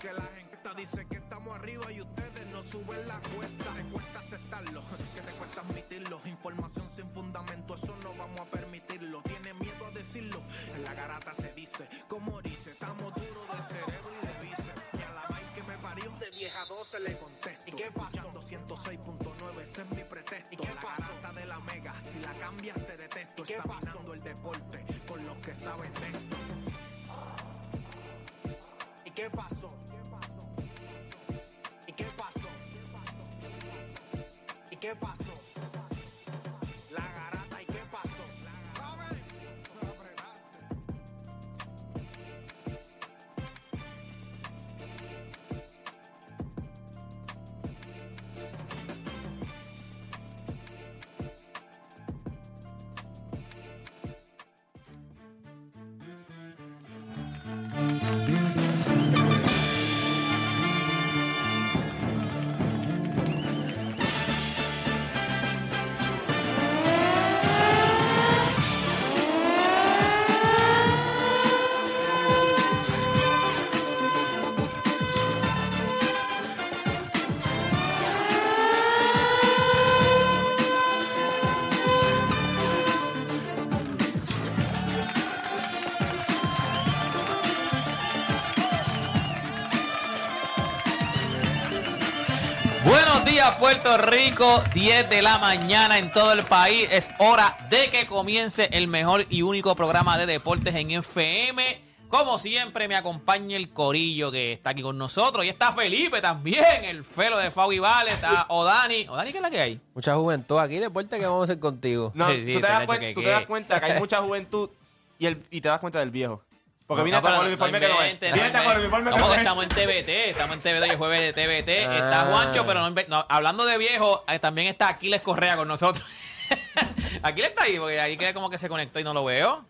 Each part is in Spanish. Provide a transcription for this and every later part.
Que la gente dice que estamos arriba y ustedes no suben la cuesta. Te cuesta aceptarlo, que te cuesta admitirlo. Información sin fundamento, eso no vamos a permitirlo. Tiene miedo a decirlo, en la garata se dice. Como dice, estamos duros de cerebro y de vice. Y a la vaina que me parió, de vieja 12 le contesto. ¿Y qué pasó? 106.9, ese es mi pretexto. ¿Y qué la garata de la mega, si la cambias te detesto. Examinando el deporte con los que saben de esto. ¿Y qué pasó? Qué pasó? Días, Puerto Rico. 10 de la mañana en todo el país. Es hora de que comience el mejor y único programa de deportes en FM. Como siempre, me acompaña el Corillo que está aquí con nosotros. Y está Felipe también, el felo de Fabi Vale. Está Odani. Odani, ¿qué es la que hay? Mucha juventud aquí, deporte que vamos a hacer contigo. No, Sí, sí, tú, te das hecho cuen- que tú qué. te das cuenta que hay mucha juventud y, el, y te das cuenta del viejo. Porque hasta pero con el uniforme que no es. Viene hasta con el uniforme que ¿Cómo no que es. estamos en TBT? Estamos en TBT, hoy es jueves de TBT. Está Ah. Juancho, pero no, hablando de viejo, eh, también está Aquiles Correa con nosotros. Aquiles está ahí, porque ahí que como que se conectó y no lo veo.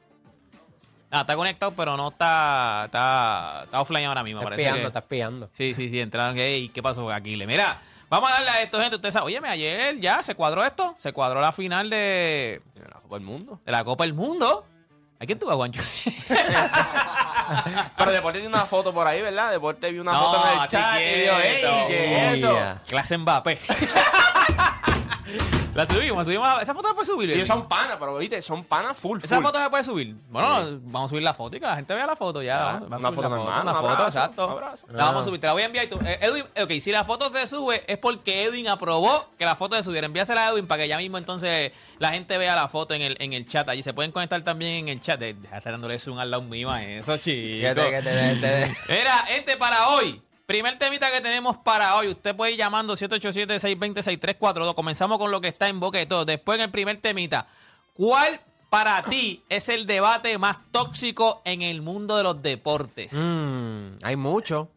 Ah, está conectado, pero no está, está, está offline ahora mismo. Está parece espiando, que- está espiando. Sí, sí, sí, entraron. Ey, ¿qué pasó con Aquiles? Mira, vamos a darle a esto, gente. Usted sabe, óyeme, ayer ya se cuadró esto. Se cuadró la final de, La Copa del Mundo. de la Copa del Mundo. ¿A quién tuvo, Juancho? Pero Deporte tiene una foto por ahí, ¿verdad? Deporte vio una No, foto en el chat y dijo, ¡ey! ¿Qué es eso? Clase Mbappé. la subimos, subimos. Esa foto se puede subir. Y ellos son panas, pero viste, son panas full, Esa full. foto se puede subir. Bueno, no, vamos a subir la foto y que la gente vea la foto ya. Ah, vamos- una foto normal, Una un foto, abrazo, exacto. abrazo. La vamos a subir. Te la voy a enviar. Y tú, eh, Edwin, ok, si la foto se sube es porque Edwin aprobó que la foto se subiera. Envíasela a Edwin para que ya mismo entonces la gente vea la foto en el, en el chat. Allí se pueden conectar también en el chat. Deja dándole zoom al lado mío a eso, chicos. Fíjate que te- te- Mira, este para hoy. Primer temita que tenemos para hoy. Usted puede ir llamando 787-620-6342. Comenzamos con lo que está en boca de todos. Después en el primer temita. ¿Cuál para ti es el debate más tóxico en el mundo de los deportes? Mm, hay mucho.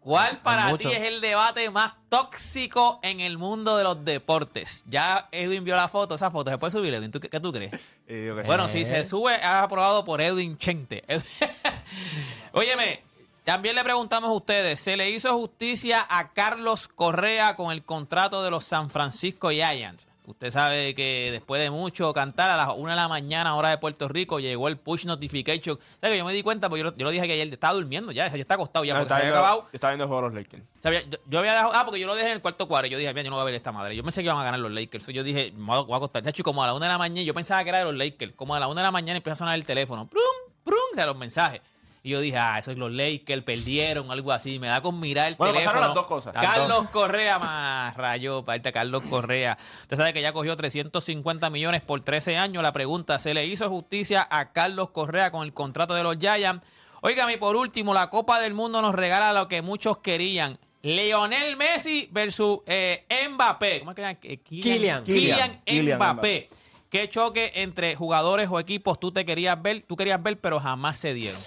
¿Cuál para ti es el debate más tóxico en el mundo de los deportes? Ya Edwin vio la foto. Esa foto se puede subir, Edwin. ¿Tú qué, qué tú crees? Que Bueno, si se sube, es aprobado por Edwin Chente. Óyeme, también le preguntamos a ustedes, ¿se le hizo justicia a Carlos Correa con el contrato de los San Francisco Giants? Usted sabe que después de mucho cantar a las 1 de la mañana, hora de Puerto Rico, llegó el push notification. ¿Sabes que yo me di cuenta? Porque yo, lo- yo lo dije que ayer estaba durmiendo ya, ya está acostado ya, No, porque se había viendo, acabado. estaba viendo el juego de los Lakers. Sabía, yo, yo había dejado, ah, porque yo lo dejé en el cuarto cuadro. Yo dije, mira, yo no voy a ver esta madre. Yo pensé que iban a ganar los Lakers. Yo dije, me voy a, voy a acostar. Chacho, y como a la una de la mañana, yo pensaba que era de los Lakers. Como a la una de la mañana empieza a sonar el teléfono. ¡Prum! ¡Prum! O sea, los mensajes. Y yo dije, ah, eso es los Lakers, perdieron, algo así. Me da con mirar el Bueno, teléfono. pasaron las dos cosas. Carlos Correa, más rayo, parte Carlos Correa. Usted sabe que ya cogió 350 millones por 13 años. La pregunta, ¿se le hizo justicia a Carlos Correa con el contrato de los Giants? Óigame, y por último, la Copa del Mundo nos regala lo que muchos querían. Leonel Messi versus eh, Mbappé. ¿Cómo es que se llama? Eh, Kylian. Kylian Kylian Mbappé. ¿Qué choque entre jugadores o equipos tú te querías ver, tú querías ver, pero jamás se dieron?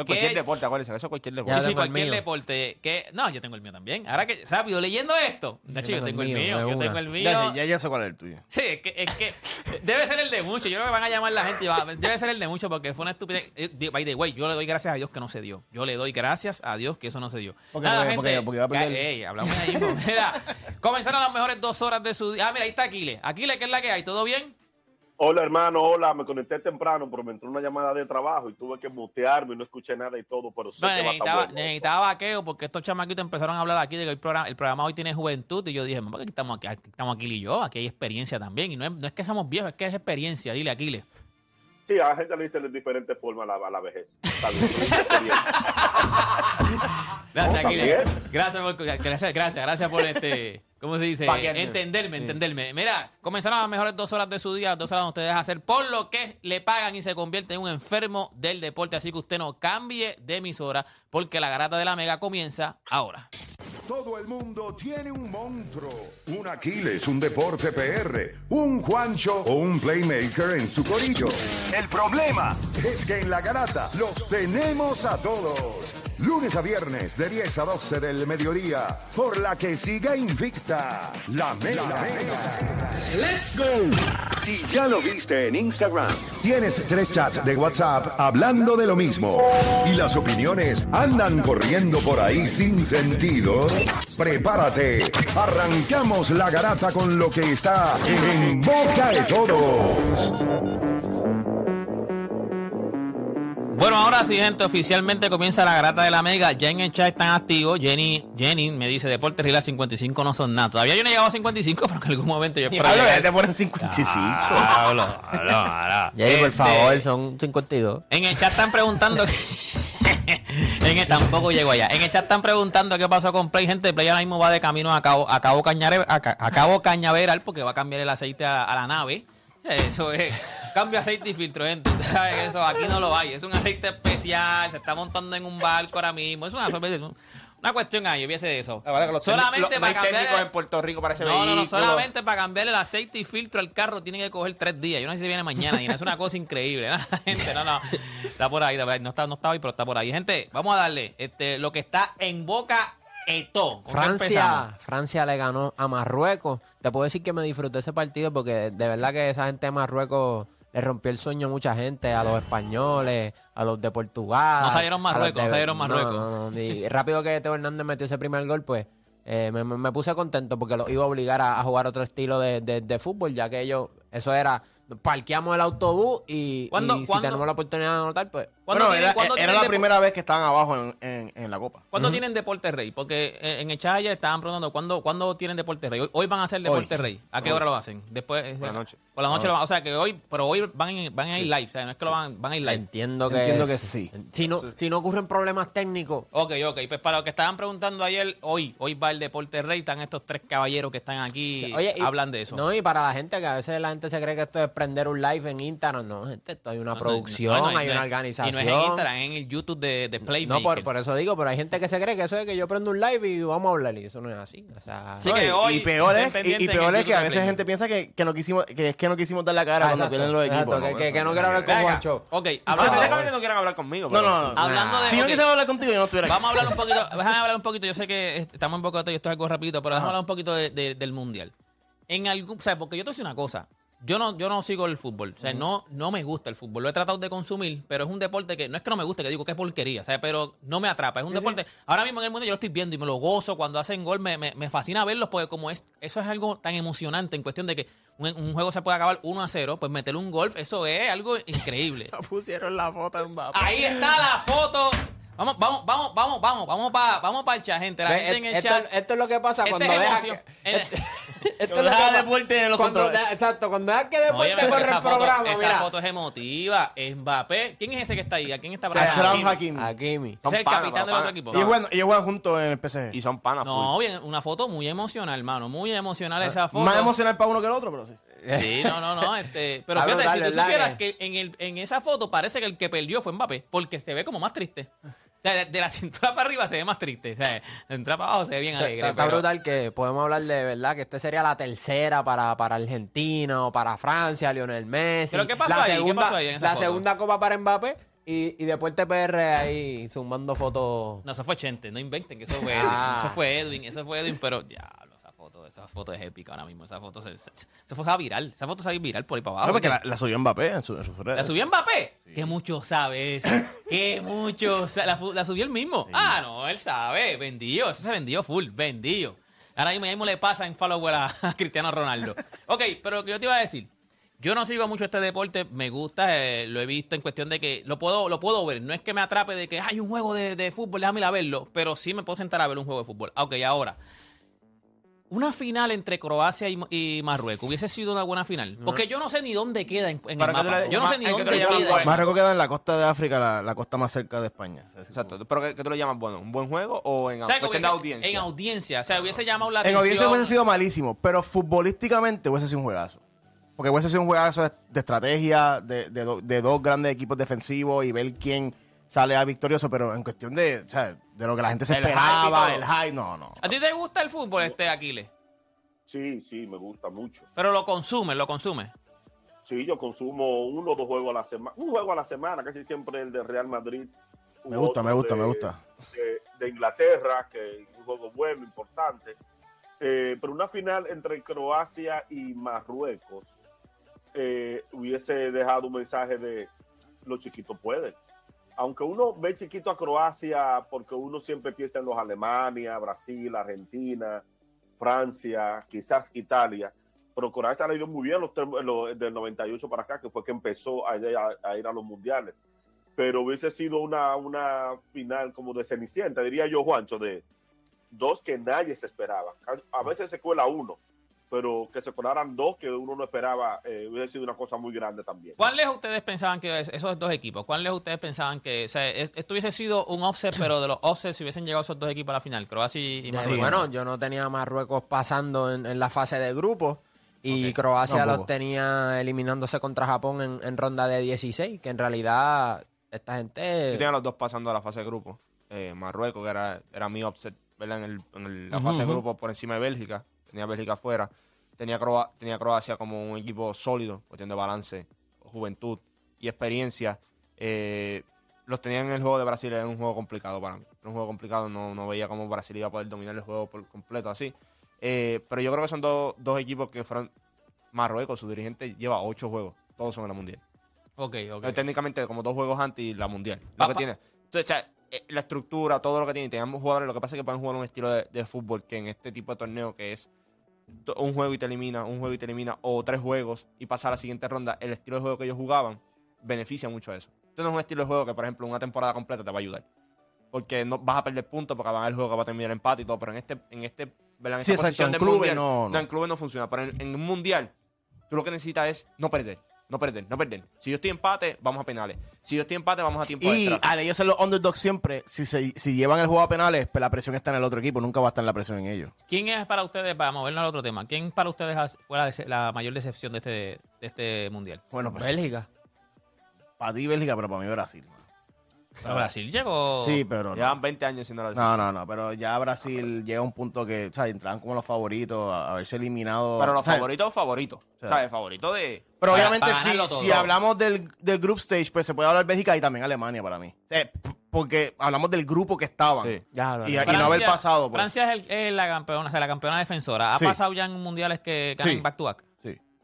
Eso es ¿Qué? cualquier deporte, acuérdense, eso es cualquier deporte. Sí, sí, cualquier mío. deporte. Que, no, yo tengo el mío también. Ahora que, rápido, leyendo esto. De hecho, yo tengo el mío, yo tengo el mío. Ya, ya, ya sé cuál es el tuyo. Sí, es que, es que debe ser el de mucho. Yo creo que van a llamar la gente y va- debe ser el de mucho porque fue una estupidez. Eh, By the way, yo le doy gracias a Dios que no se dio. Yo le doy gracias a Dios que eso no se dio. Porque- porque- porque va a perder. Hablamos ahí. Mira, comenzaron las mejores dos horas de su día. Ah, mira, ahí está Aquiles. Aquiles, ¿qué es la que hay? ¿Todo bien? Hola hermano, hola, me conecté temprano, pero me entró una llamada de trabajo y tuve que mutearme y no escuché nada y todo, pero sé No, que necesitaba, bueno. necesitaba vaqueo porque estos chamaquitos empezaron a hablar aquí de que el programa, el programa hoy tiene juventud y yo dije, ¿por qué estamos aquí, aquí estamos Aquile y yo? Aquí hay experiencia también y no es, no es que somos viejos, es que es experiencia, dile Aquile. Sí, a la gente le dice de diferentes formas a la, la vejez. Gracias, No, Aquile. también. Gracias por, gracias, gracias, gracias por este, ¿cómo se dice? Paquearme. Entenderme, entenderme. Mira, comenzaron las mejores dos horas de su día, dos horas donde ustedes hacer por lo que le pagan y se convierte en un enfermo del deporte. Así que usted no cambie de emisora porque la garata de la mega comienza ahora. Todo el mundo tiene un monstruo, un Aquiles, un deporte PR, un Juancho o un playmaker en su corillo. El problema es que en la garata los tenemos a todos. Lunes a viernes de 10 a 12 del mediodía, por la que siga invicta la mega. ¡Let's go! Si ya lo viste en Instagram, tienes tres chats de WhatsApp hablando de lo mismo y las opiniones andan corriendo por ahí sin sentido, prepárate. Arrancamos la garata con lo que está en boca de todos. Bueno, ahora sí, gente, oficialmente comienza la grata de la Mega. Ya en el chat están activos. Jenny, Jenny me dice, Deportes Rila 55 no son nada. Todavía yo no he llegado a 55, pero en algún momento yo espero llegar. ya te ponen 55. Diablo, diablo, diablo. Jay, por Este, favor, son 52. En el chat están preguntando... en el, tampoco llego allá. En el chat están preguntando qué pasó con Play. Gente, Play ahora mismo va de camino a Cabo, a Cabo, Cañare- a, Ca- a Cabo Cañaveral porque va a cambiar el aceite a, a la nave. Eso es. Cambio aceite y filtro, gente. Usted sabe que eso aquí no lo hay. Es un aceite especial. Se está montando en un barco ahora mismo. Es una, una cuestión ahí. Olvídese de eso. Solamente no hay para cambiar. técnicos el- en Puerto Rico para ese no, no, vehículo. no, solamente para cambiar el aceite y filtro al carro tiene que coger tres días. Yo no sé si viene mañana y no es una cosa increíble. ¿no? Gente, no, no. Está por ahí, está por ahí. no está, no está hoy, pero está por ahí. Gente, vamos a darle este, lo que está en boca eto. ¿Con qué Francia? Francia le ganó a Marruecos. Te puedo decir que me disfruté ese partido porque de verdad que esa gente de Marruecos le rompió el sueño a mucha gente, a los españoles, a los de Portugal. No salieron Marruecos, de- no salieron Marruecos. no, no. Y rápido que Teo Hernández metió ese primer gol, pues eh, me, me- me puse contento porque los iba a obligar a, a jugar otro estilo de, de- de fútbol, ya que ellos, eso era, parqueamos el autobús y, ¿Cuándo- y si cuándo- tenemos la oportunidad de anotar, pues... ¿Cuándo Bueno, tienen- era, la primera vez que estaban abajo en, en- en la copa. ¿Cuándo tienen Deporte Rey? Porque eh, en el chat ayer estaban preguntando ¿cuándo, ¿cuándo tienen Deporte Rey? Hoy, hoy van a hacer Deporte Hoy. Rey. ¿A qué Hoy. hora lo hacen? Después eh, Por la noche. Por la noche lo van, o sea que hoy, pero hoy van, van a ir live, o sea, no es que lo van, van a ir live. Entiendo que, Entiendo que sí. Si no, si no ocurren problemas técnicos, Ok, ok. Pues para los que estaban preguntando ayer, hoy, hoy va el Deporte Rey, están estos tres caballeros que están aquí, Oye, y- hablan de eso. No, y para la gente que a veces la gente se cree que esto es prender un live en Instagram. No, gente, esto hay una No, producción, no, no, hay no una organización. Y no es en Instagram, es en el YouTube de, de Playmaker. No, por, por eso digo, pero hay gente que se cree que eso es que yo prendo un live y vamos a hablar. Y eso no es así. O sea, Sí, No, que y- hoy y peor es, y, peor es que a de veces gente piensa que, que no quisimos, que es que no quisimos dar la cara Ah, cuando exacto, pierden los exacto, equipos. que, que- no quiero hablar con Juancho. Ok, hablando, que no quieran hablar conmigo. No, no, no. hablando de... Si no quisiera hablar contigo, yo no estuviera aquí. Vamos a hablar un poquito, déjame hablar un poquito, yo sé que est- estamos en poco y esto es algo rapidito, pero déjame hablar un poquito de- de- del Mundial. En algún, o sea, porque yo te voy a decir una cosa, yo no, yo no sigo el fútbol, o sea, no, no me gusta el fútbol, lo he tratado de consumir, pero es un deporte que, no es que no me guste, que digo que es porquería, o sea, pero no me atrapa, es un deporte, ahora mismo en el mundo yo lo estoy viendo y me lo gozo, cuando hacen gol me, me, me fascina verlos, porque como es, eso es algo tan emocionante en cuestión de que un, un juego se puede acabar 1 a 0, pues meterle un golf, eso es algo increíble. Pusieron la foto en Mbappé. Ahí está la foto. Vamos, vamos, vamos, vamos, vamos, vamos para vamos pa el chat, gente. La gente en el esto, chat. esto es lo que pasa Este cuando es dejas esto que deja deporte en los cuando controles. de- Exacto, cuando dejas que deporte corre el foto, programa, esa mira. foto es emotiva. Mbappé. ¿Quién es ese que está ahí? ¿A quién está abrazando? Hakimi. Hakimi. Ese es el capitán del pero otro equipo. Y ellos juegan, ellos juegan juntos en el PSG. Y son panas No, full. bien, una foto muy emocional, hermano. Muy emocional esa foto. Más emocional para uno que el otro, pero sí. Sí, no, no, no. Este, pero fíjate, si tú ¿verdad supieras que? que en, el, en esa foto parece que el que perdió fue Mbappé, porque se ve como más triste. De, de la cintura para arriba se ve más triste. O sea, de la cintura para abajo se ve bien alegre. está pero- brutal que podemos hablar de verdad que este sería la tercera para, para Argentina o para Francia, Lionel Messi. ¿Pero qué pasó la ahí? ¿Qué Segunda, pasó ahí en esa la foto? segunda copa para Mbappé y, y después TPR ahí sumando fotos. No, eso fue Chente, no inventen que eso fue Ah. Edwin. Eso fue Edwin, eso fue Edwin, pero esa foto, esa foto es épica ahora mismo. Esa foto se, se, se fue a viral. Esa foto ir viral por ahí para abajo. No, porque la, la subió Mbappé en, su, en sus redes. ¿La subió Mbappé? Que mucho sabe eso. Que mucho sa- la, subió él mismo. Ah, no, él sabe. Vendido. Eso se vendió full. Vendido. Ahora mismo, mismo le pasa en follower a, a Cristiano Ronaldo. Ok, pero lo que yo te iba a decir. Yo no sigo mucho este deporte, me gusta, eh, lo he visto en cuestión de que lo puedo, lo puedo ver. No es que me atrape de que hay un juego de, de fútbol, déjame ir a verlo, pero sí me puedo sentar a ver un juego de fútbol. Ok, ahora, una final entre Croacia y, y Marruecos hubiese sido una buena final. Porque yo no sé ni dónde queda en, en el ¿Para qué mapa. te le- Yo no sé ni ¿en qué te dónde le queda. bueno? Marruecos queda en la costa de África, la, la costa más cerca de España. O sea, sí, Exacto. ¿Pero qué, qué tú lo llamas bueno? ¿Un buen juego o en O sea, que cuestión de hubiese- audiencia? En audiencia. O sea, hubiese llamado la En atención. audiencia hubiese sido malísimo, pero futbolísticamente hubiese sido un juegazo. Porque hubiese sido un juegazo de, de estrategia, de, de do- de dos grandes equipos defensivos y ver quién sale a victorioso, pero en cuestión de, o sea, de lo que la gente se El esperaba, el high, no, no. ¿A ti te gusta el fútbol, este Aquiles? Sí, sí, me gusta mucho. Pero lo consumes, lo consumes. Sí, yo consumo uno o dos juegos a la semana. Un juego a la semana, casi siempre el de Real Madrid. Me gusta, me gusta, de- me gusta. De, de Inglaterra, que es un juego bueno, importante. Eh, pero una final entre Croacia y Marruecos eh, hubiese dejado un mensaje de los chiquitos pueden. Aunque uno ve chiquito a Croacia porque uno siempre piensa en los Alemania, Brasil, Argentina, Francia, quizás Italia, pero Croacia le ha ido muy bien los, los- del 98 para acá, que fue que empezó a, a- a ir a los mundiales. Pero hubiese sido una, una final como de Cenicienta, diría yo, Juancho, de dos que nadie se esperaba. A veces se cuela uno, pero que se colaran dos que uno no esperaba, eh, hubiese sido una cosa muy grande también. ¿Cuán lejos ustedes pensaban que es- esos dos equipos, cuán lejos ustedes pensaban que, o sea, es- esto hubiese sido un offset, pero de los offsets si hubiesen llegado esos dos equipos a la final, Croacia y, Sí, Marruecos? bueno, yo no tenía Marruecos pasando en, en la fase de grupo y Croacia Tampoco. los tenía eliminándose contra Japón en, en ronda de 16, que en realidad esta Yo gente... tenía los dos pasando a la fase de grupo. Eh, Marruecos, que era, era mi upset, ¿verdad? En, el- en el- la fase de grupo por encima de Bélgica. Tenía Bélgica afuera. Tenía, Croa- tenía Croacia como un equipo sólido, cuestión de balance, juventud y experiencia. Eh, los tenía en el juego de Brasil, era un juego complicado para mí. Era un juego complicado, no, no veía cómo Brasil iba a poder dominar el juego por completo así. Eh, pero yo creo que son dos, dos equipos que fueron... Marruecos, su dirigente, lleva ocho juegos. Todos son en la Mundial. Ok, ok. Técnicamente como dos juegos antes y la mundial. Lo que tiene. Entonces, o sea, eh, la estructura, todo lo que tiene. Tenemos jugadores, lo que pasa es que pueden jugar un estilo de, de fútbol que en este tipo de torneo que es un juego y te elimina, un juego y te elimina, o tres juegos y pasa a la siguiente ronda, el estilo de juego que ellos jugaban beneficia mucho a eso. Entonces no es un estilo de juego que, por ejemplo, una temporada completa te va a ayudar. Porque no vas a perder puntos porque van a el juego que va a terminar empate y todo, pero en este, en este, ¿verdad? En Sí, esta exacto, posición en clubes mundial, no, no. en clubes no funciona, pero en, en un mundial tú lo que necesitas es no perder, no perder, no perder. Si yo estoy empate, vamos a penales. Si yo estoy empate, vamos a tiempo Y extra. al ellos ser los underdogs siempre, si, se, si llevan el juego a penales, pues la presión está en el otro equipo, nunca va a estar la presión en ellos. ¿Quién es para ustedes, para movernos al otro tema, quién para ustedes fue la mayor decepción de este, de este mundial? Bueno, pues Bélgica. para ti Bélgica, pero para mí Brasil. Brasil llegó... Sí, pero no. Llevan 20 años siendo la No, no, no, pero ya Brasil llega a un punto que, o sea, entraban como los favoritos, a haberse eliminado. Pero los o sea, favoritos, favoritos. sea, ¿Sabes? Favorito de. Pero Para- obviamente, para si, ganarlo todo. si hablamos del, del group stage, pues se puede hablar Bélgica y también Alemania para mí. O sea, p- porque hablamos del grupo que estaban. Sí. Ya, Y, no haber pasado. pues. Francia es, el- es la campeona, o sea, la campeona defensora. ¿Ha Sí. pasado ya en mundiales que ganan Sí. back to back?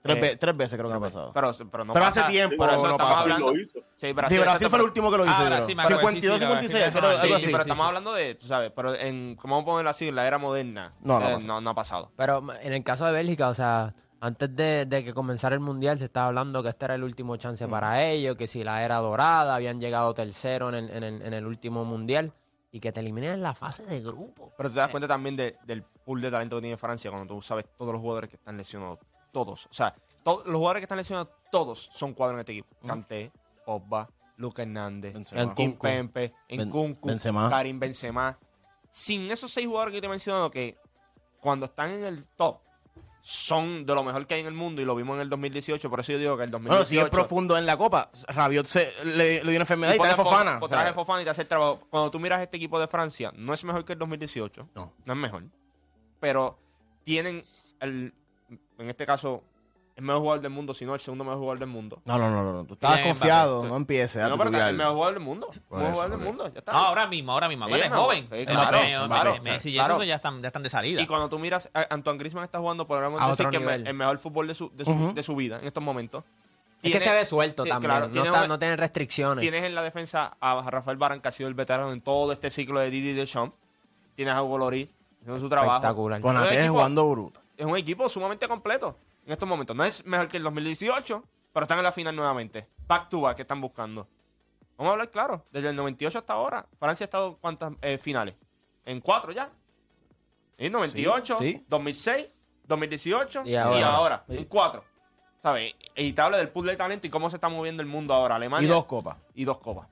Sí. Tres, Eh, tres veces creo que ha pasado. Pero, pero no Pero hace tiempo eso no pasa. hablando. Lo hizo. Sí, Sí, Brasil, Brasil exacto, fue el último que lo hizo. Ah, yo creo. Brasil, me acuerdo, sí, 52, sí, la- 56, sí, creo, ajá, algo sí, así. Sí, pero sí, estamos sí. hablando de, tú sabes, pero en, ¿cómo vamos a ponerlo así? En la era moderna. No, no eh, no, no ha pasado. Pero en el caso de Bélgica, o sea, antes de, de que comenzara el Mundial se estaba hablando que este era el último chance para ellos, que si la era dorada, habían llegado tercero en el, en el- en el último Mundial y que te eliminen en la fase de grupo. Pero te das cuenta también de- del pool de talento que tiene Francia cuando tú sabes todos los jugadores que están lesionados. Todos. O sea, to- los jugadores que están lesionados, todos son cuadros en este equipo. Kanté, Pogba, Luca Hernández. Kim. Pempe, Nkunku, Benzema. Karim Benzema. Sin esos seis jugadores que yo te he mencionado que cuando están en el top son de lo mejor que hay en el mundo y lo vimos en el 2018, por eso yo digo que el 2018... Bueno, si es profundo en la copa. Rabiot se, le, le dio una enfermedad y, Y trae Fofana. Fo- O trae Fofana y te hace el trabajo. Cuando tú miras este equipo de Francia, no es mejor que el 2018. No. No es mejor. Pero tienen, el, en este caso, el mejor jugador del mundo, si no el segundo mejor jugador del mundo. No, no, no, no. Tú estabas Bien, confiado. Mbappé. No empieces a no, pero el mejor jugador del mundo. El mejor eso, jugador del mundo. Ya está. No, ahora mismo, ahora mismo. Bueno, es joven. sí, claro, Mbappé, claro, Mbappé, Messi y claro. eso ya están, ya están de salida. Y cuando tú miras, a Antoine Griezmann está jugando, podríamos decir que es nivel. el mejor fútbol de su, de su, de su vida en estos momentos. Es que Tiene- se ve suelto también, claro, no, tiene está- un- no tiene restricciones. Tienes en la defensa a Rafael Barán, que ha sido el veterano en todo este ciclo de Didi Deschamps. Tienes a Hugo Lloris haciendo su trabajo. Espectacular. Con equipo- jugando bruto. Es un equipo sumamente completo. En estos momentos. No es mejor que el 2018, pero están en la final nuevamente. Back to back que están buscando. Vamos a hablar claro. Desde el 98 hasta ahora, Francia ha estado cuántas eh, finales? En cuatro ya. En 98, Sí, sí. 2006, 2018 Y y ahora. ahora. Sí. En cuatro. ¿Sabes? Y te habla del pool de talento y cómo se está moviendo el mundo ahora. Alemania. Y dos copas. Y dos copas.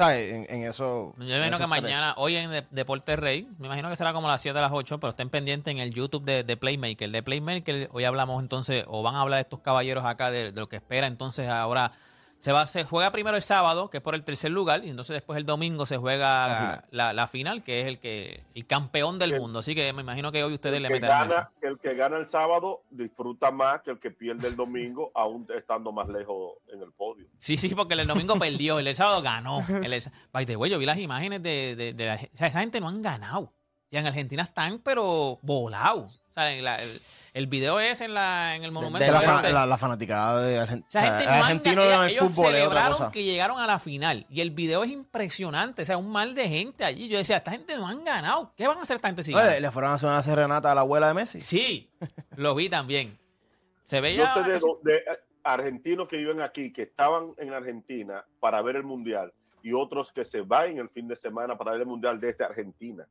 En, en eso. Yo imagino que mañana, hoy en De- Deporte Rey, me imagino que será como las 7 de las 8, pero estén pendientes en el YouTube de, de Playmaker. De Playmaker, hoy hablamos entonces, o van a hablar estos caballeros acá de, de lo que espera entonces ahora. Se, va, se juega primero el sábado, que es por el tercer lugar, y entonces después el domingo se juega la, la final, que es el que el campeón del El- mundo. Así que me imagino que hoy ustedes le meterán eso. gana, el que gana el sábado disfruta más que el que pierde el domingo, aún estando más lejos en el podio. Sí, sí, porque el domingo perdió, el sábado ganó. El, by the way, yo vi las imágenes de, de, de la- o sea, esa gente no han ganado. Y en Argentina están, pero volados. O sea, en la- el, el video es en, la, en el monumento. De la, de fa- gente- la, la fanaticada de Argentina. gente argentino ga- en el ellos fútbol celebraron cosa. que llegaron a la final. Y el video es impresionante. O sea, un mal de gente allí. Yo decía, esta gente no han ganado. ¿Qué van a hacer esta gente si Oye, le fueron a hacer una serenata a la abuela de Messi. Sí, lo vi también. Se veía... Yo sé de, de, eh, argentinos que viven aquí, que estaban en Argentina para ver el Mundial, y otros que se van el fin de semana para ver el Mundial desde Argentina.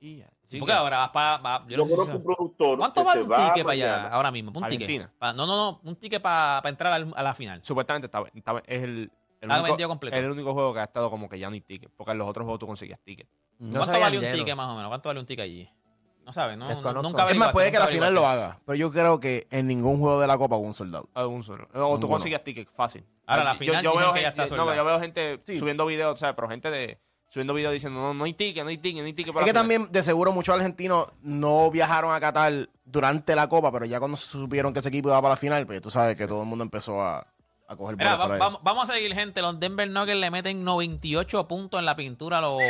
Sí, porque que- ahora vas para... va- yo Yo no conozco un productor ¿Cuánto vale un va ticket para allá mañana. ahora mismo? Un ticket. Argentina. Pa- no, no, no. Un ticket para entrar al- a la final. Supuestamente estaba, estaba- es el, el Está único, vendido completo. el único juego que ha estado como que ya no hay ticket. Porque en los otros juegos tú conseguías ticket. No ¿Cuánto vale un lleno. ticket más o menos? ¿Cuánto vale un ticket allí? No sabes, no, Desconozco. nunca Es más, puede que la final lo haga. Pero yo creo que en ningún juego de la Copa hubo un soldado. Algún solo. O tú conseguías ticket fácil. Ahora, la Yo- final yo, dicen veo que ya gente- está No, soldado. yo veo gente Sí. subiendo videos, ¿sabes? Pero gente de subiendo videos diciendo, no, no hay ticket, no hay ticket, no hay ticket. Es para que la final". también, de seguro, muchos argentinos no viajaron a Qatar durante la Copa, pero ya cuando supieron que ese equipo iba para la final, pues tú sabes que todo el mundo empezó a, a coger Mira, va- vamos, vamos a seguir, gente. Los Denver Nuggets le meten 98 puntos en la pintura a los.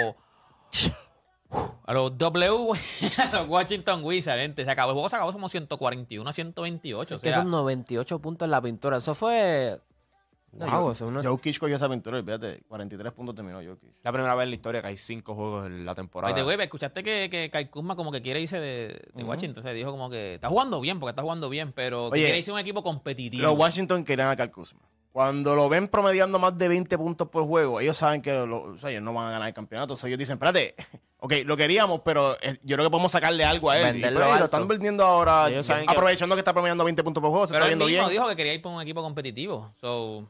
A los W, a los Washington Wizards, gente. Se acabó, el juego se acabó como 141 a 128. o que son 98 puntos en la pintura. Eso fue. Wow, eso es una- Jokic cogió esa fíjate, 43 puntos terminó Jokic. La primera vez en la historia que hay cinco juegos en la temporada. By the way, escuchaste que, que Kai Kuzma como que quiere irse de, de Washington. O sea, dijo como que está jugando bien, porque está jugando bien, pero que quiere irse a un equipo competitivo. Los Washington querían a Cal Kuzma. Cuando lo ven promediando más de 20 puntos por juego, ellos saben que lo- o sea, ellos no van a ganar el campeonato. O sea, ellos dicen, espérate, ok, lo queríamos, pero eh, yo creo que podemos sacarle algo a él. Y, Venderlo pues, alto. lo están vendiendo ahora, Ellos saben que- aprovechando que... está promediando 20 puntos por juego, se pero está él viendo mismo bien. dijo que quería ir por un equipo competitivo. So,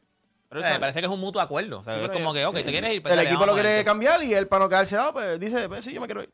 Pero eh, parece que es un mutuo acuerdo. O sea, Sí, es como que, ok, te quieres ir. pues el dale, equipo lo quiere cambiar y él para no quedarse dado, pues dice, pues sí, yo me quiero ir.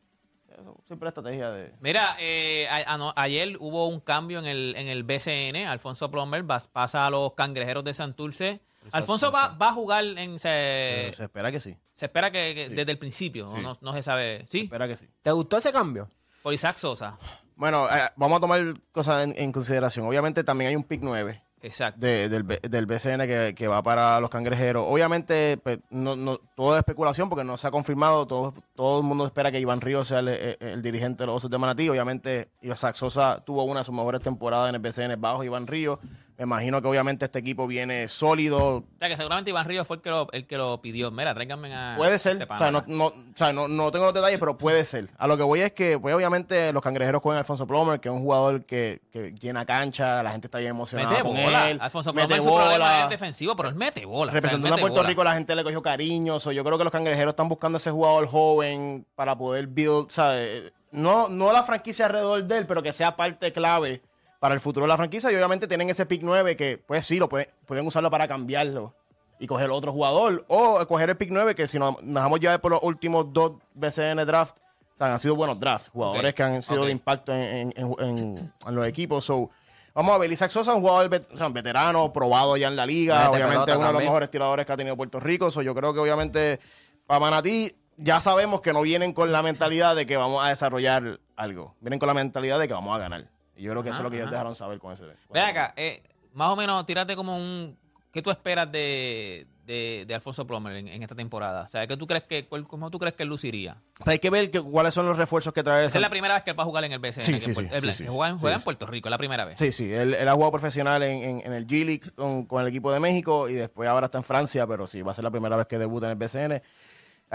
Eso siempre es estrategia de... Mira, eh, a- ayer hubo un cambio en el, en el BCN. Alfonso Plumber vas- pasa a los cangrejeros de Santurce. Alfonso va, va a jugar en. Se, se espera que sí. se espera que, que desde el principio, Sí. no, no se sabe. Se Sí, espera que sí. ¿Te gustó ese cambio? por Isaac Sosa. Bueno, eh, vamos a tomar cosas en, en consideración. Obviamente también hay un pick 9 Exacto. de- del, del BCN que, que va para los cangrejeros. Obviamente, pues, no, no, todo es especulación porque no se ha confirmado. Todo, todo el mundo espera que Iván Ríos sea el, el- el dirigente de los Osos de Manatí. Obviamente, Isaac Sosa tuvo una de sus mejores temporadas en el BCN bajo Iván Ríos. Imagino que obviamente este equipo viene sólido. O sea, que seguramente Iván Ríos fue el que lo, el que lo pidió. Mira, tráiganme a. Puede ser, este o sea, no, no, o sea, no, no tengo los detalles, pero puede ser. A lo que voy es que, pues obviamente, los cangrejeros con Alfonso Plomer, que es un jugador que, que llena cancha, la gente está bien emocionada Mete con bola. él. Alfonso mete Plomer, su problema bola. es defensivo, pero él mete bola. o sea, él Representando a mete Puerto bola. Rico, la gente le cogió cariño. So, yo creo que los cangrejeros están buscando ese jugador joven para poder build, ¿sabes? No, no la franquicia alrededor de él, pero que sea parte clave para el futuro de la franquicia. Y obviamente tienen ese pick 9 que, pues sí, lo pueden, pueden usarlo para cambiarlo y coger otro jugador. O coger el pick 9 que si nos nos dejamos llevar por los últimos dos BCN draft, o sea, han sido buenos drafts, jugadores que han sido de impacto en, en- en- en los equipos. So, vamos a ver, Isaac Sosa es un jugador vet- o sea, veterano, probado ya en la liga, obviamente es uno de los mejores tiradores que ha tenido Puerto Rico. So, yo creo que obviamente para Manatí ya sabemos que no vienen con la mentalidad de que vamos a desarrollar algo. Vienen con la mentalidad de que vamos a ganar. Y yo creo que eso es lo que ellos ajá. dejaron saber con ese. con Ven acá, eh, más o menos, tírate como un. ¿Qué tú esperas de, de, de Alfonso Plomer en, en esta temporada? O sea, ¿qué tú crees que, cuál- ¿cómo tú crees que él luciría? Pero hay que ver que- cuáles son los refuerzos que trae Esa es la primera vez que él va a jugar en el BCN. Sí, sí, Puer- sí, juega, en- juega Sí, en Puerto Rico, es la primera vez. Sí, sí, él, él ha jugado profesional en, en- en el G League con, con el equipo de México y después ahora está en Francia, pero sí, va a ser la primera vez que debuta en el BCN.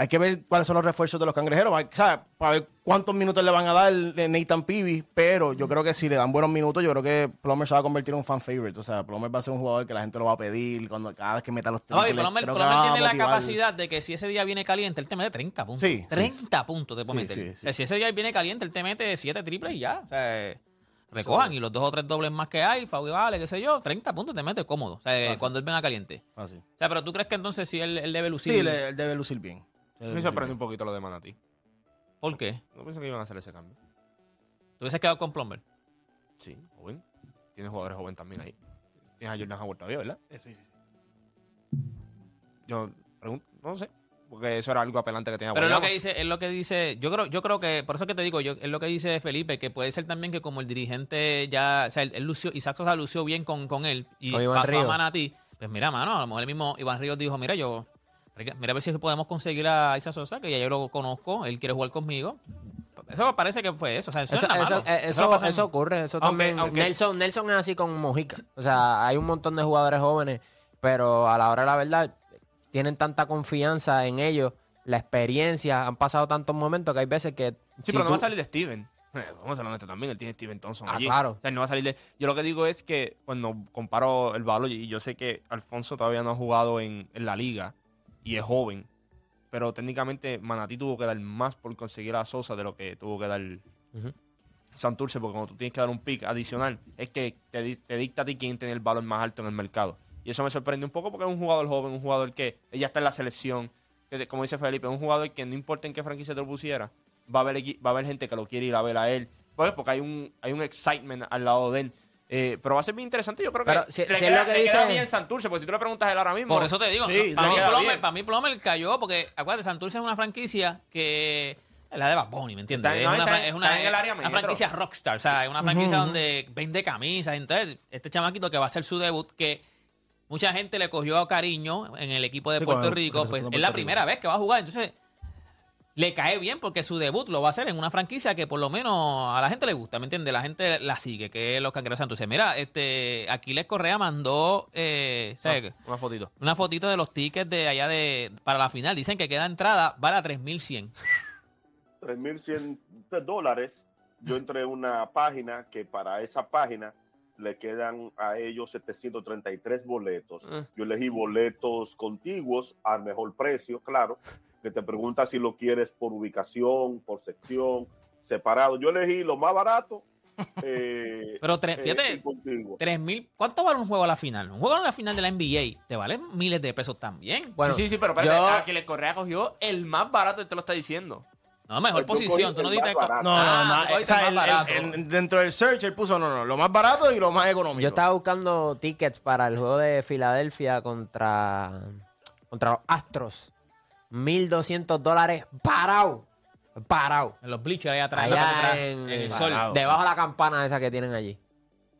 Hay que ver cuáles son los refuerzos de los cangrejeros. Hay- ¿sabes? Para ver cuántos minutos le van a dar Nathan Peavy. Pero yo creo que si le dan buenos minutos, yo creo que Plummer se va a convertir en un fan favorite. O sea, Plummer va a ser un jugador que la gente lo va a pedir cuando cada vez que meta los triples, va a tiene la capacidad de que si ese día viene caliente, él te mete 30 puntos. Sí, sí. 30 puntos te puede meter. sí, O sea, si ese día viene caliente, él te mete 7 triples y ya. O sea, recojan y los dos o tres dobles más que hay, vale, qué sé yo, 30 puntos te mete cómodo. O sea, cuando él venga caliente. Fácil. O sea, pero tú crees que entonces si él, él debe lucir. Sí, él debe lucir bien. Me sorprende un poquito lo de Manatí. ¿Por qué? No pensé que iban a hacer ese cambio. ¿Tú hubieses quedado con Plumber? Sí, joven. Tienes jugadores joven también ahí. Tienes a Jordan Howard todavía, ¿verdad? Sí, sí, sí. Yo pregunto, no sé. Porque eso era algo apelante que tenía Pero es lo que dice, es lo que dice, yo creo, yo creo que, por eso que te digo, yo, es lo que dice Felipe, que puede ser también que como el dirigente ya, o sea, él, él lució, Isaac Sosa lució bien con, con él y pasó a Manatí, pues mira, mano, a lo mejor el mismo Iván Ríos dijo, mira, yo, mira a ver si podemos conseguir a Isaac Sosa, que ya yo lo conozco, él quiere jugar conmigo. Eso parece que fue eso, o sea, eso, ocurre, eso Aunque- también. aunque- Nelson, Nelson es así con Mojica. O sea, hay un montón de jugadores jóvenes, pero a la hora de la verdad tienen tanta confianza en ellos, la experiencia, han pasado tantos momentos que hay veces que. Sí, si pero no tú- va a salir de Steven. Vamos a ser honestos también, él tiene Steven Thompson Ah, allí. claro. O sea, él no va a salir de... Yo lo que digo es que cuando comparo el valor, y yo sé que Alfonso todavía no ha jugado en, en la liga y es joven, pero técnicamente Manatí tuvo que dar más por conseguir a Sosa de lo que tuvo que dar Ujú. Santurce, porque cuando tú tienes que dar un pick adicional, es que te, di- te dicta a ti quién tiene el valor más alto en el mercado. Y eso me sorprende un poco porque es un jugador joven, un jugador que ella está en la selección, que, como dice Felipe, es un jugador que no importa en qué franquicia te lo pusiera, va a haber, va a haber gente que lo quiere ir a ver a él. Pues porque hay un, hay un excitement al lado de él. Eh, pero va a ser bien interesante. Yo creo que Pero si- le, si es lo que le queda dice- bien Santurce, porque si tú le preguntas a él ahora mismo. Por eso te digo, Sí, para, mí Plomer, bien. para mí Plomer cayó porque, acuérdate, Santurce es una franquicia que es la de Bad Bunny, ¿me entiendes? Está- es, no, una, está es una- está en el área una franquicia rockstar, o sea, es una franquicia donde vende camisas. Entonces, este chamaquito que va a hacer su debut, que mucha gente le cogió cariño en el equipo de Sí, Puerto Rico, pues es la primera vez que va a jugar. Entonces, le cae bien porque su debut lo va a hacer en una franquicia que por lo menos a la gente le gusta, ¿me entiendes? La gente la sigue, que es los Cangrejeros Santurce. Mira, este Aquiles Correa mandó, eh, ¿sabes? Una, una fotito. Una fotito de los tickets de allá de para la final. Dicen que queda entrada, vale a 3100. 3.100 dólares. Yo entré en una página que para esa página le quedan a ellos 733 boletos. Ah. Yo elegí boletos contiguos al mejor precio, claro, que te pregunta si lo quieres por ubicación, por sección, separado. Yo elegí lo más barato. eh, Pero tres- eh, fíjate, y contiguo. 3000. ¿Cuánto vale un juego a la final? Un juego a la final de la NBA te vale miles de pesos también. Bueno, sí, sí, sí, pero espérate, yo- Aquiles Correa cogió el más barato, él te lo está diciendo. No, mejor Yo posición. Tú no más barato. No, Ah, no, no. o sea, el dentro del search él puso, no, no, lo más barato y lo más económico. Yo estaba buscando tickets para el juego de Filadelfia contra, contra los Astros. 1.200 dólares parado. Parado. En los bleachers ahí atrás. Allá atrás, en, en el sol. Parado. Debajo de la campana esa que tienen allí.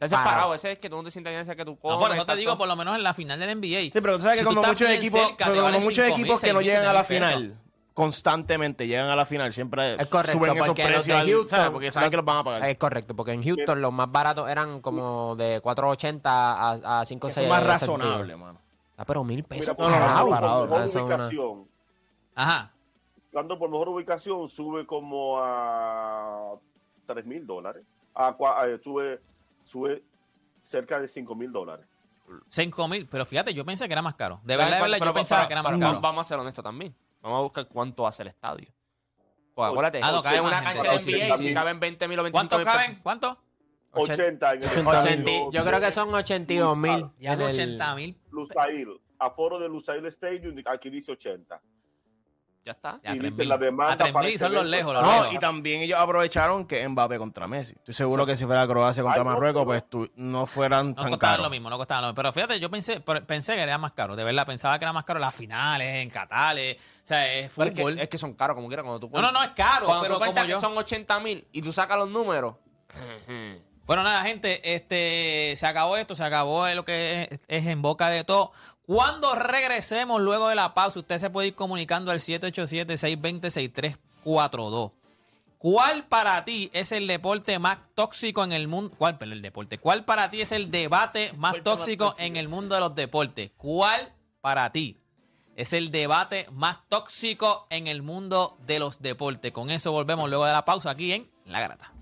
Ese es Parado. ese es que tú no te sientas en ese que tú coges. No, por eso te digo, todo- por lo menos en la final del NBA. Sí, pero tú sabes Si que cuando estás muchos bien equipos, cerca, muchos 5.000, equipos que no 6.000, llegan a la 7.000 pesos. final constantemente llegan a la final, siempre Es correcto, suben esos precios porque saben que los van a pagar. Es correcto, porque en Houston los más baratos eran como de 4.80 a, a 5 Eso 6 es más razonable, mano. Ah, pero mil pesos. Mira, No, no, no, parado. parado, por mejor Eso es una- ubicación, Ajá. Cuando por mejor ubicación sube como a 3 mil dólares. A, cua- a- sube, sube cerca de 5 mil dólares. 5000. Pero fíjate, yo pensé que era más caro. De verdad, de pero- verdad, yo pero- pensaba pero- que era más caro. Vamos a ser honestos también. Vamos a buscar cuánto hace el estadio. Pues acuérdate, Ah, no, cabe una cancha de NBA, sí, si sí. caben 20 mil o 25 ¿Cuántos mil caben? ¿Cuántos? 80 en el 80, estadio yo creo que son 82 mil. Ya en de el- 80 mil. Lusail, aforo de Lusail Stadium, aquí dice 80. Ya está. Ya, Y 3 dice mil. la demanda A 3 para mil ese son los lejos. Los No, lejos. y también ellos aprovecharon que Mbappé contra Messi. Estoy seguro que si fuera Croacia contra Ay, Marruecos, pues tú- no fueran No tan costaban caros. lo mismo, no costaban lo mismo. Pero fíjate, yo pensé, pensé que era más caro. De verdad, pensaba que era más caro las finales, en Catales. O sea, es Pero es, que, fútbol. es que son caros como quiera. Cuando tú No, no, no, es caro, Cuando pero tú como yo. que son 80 mil y tú sacas los números. Bueno, nada, gente, este, se acabó esto, se acabó lo que es, es en boca de todo. Cuando regresemos luego de la pausa, usted se puede ir comunicando al 787-620-6342. ¿Cuál para ti es el deporte más tóxico en el mundo? ¿Cuál, pero el deporte? ¿Cuál para ti es el debate más tóxico en el mundo de los deportes? ¿Cuál para ti Es el debate más tóxico en el mundo de los deportes. Con eso volvemos luego de la pausa aquí en La Grata.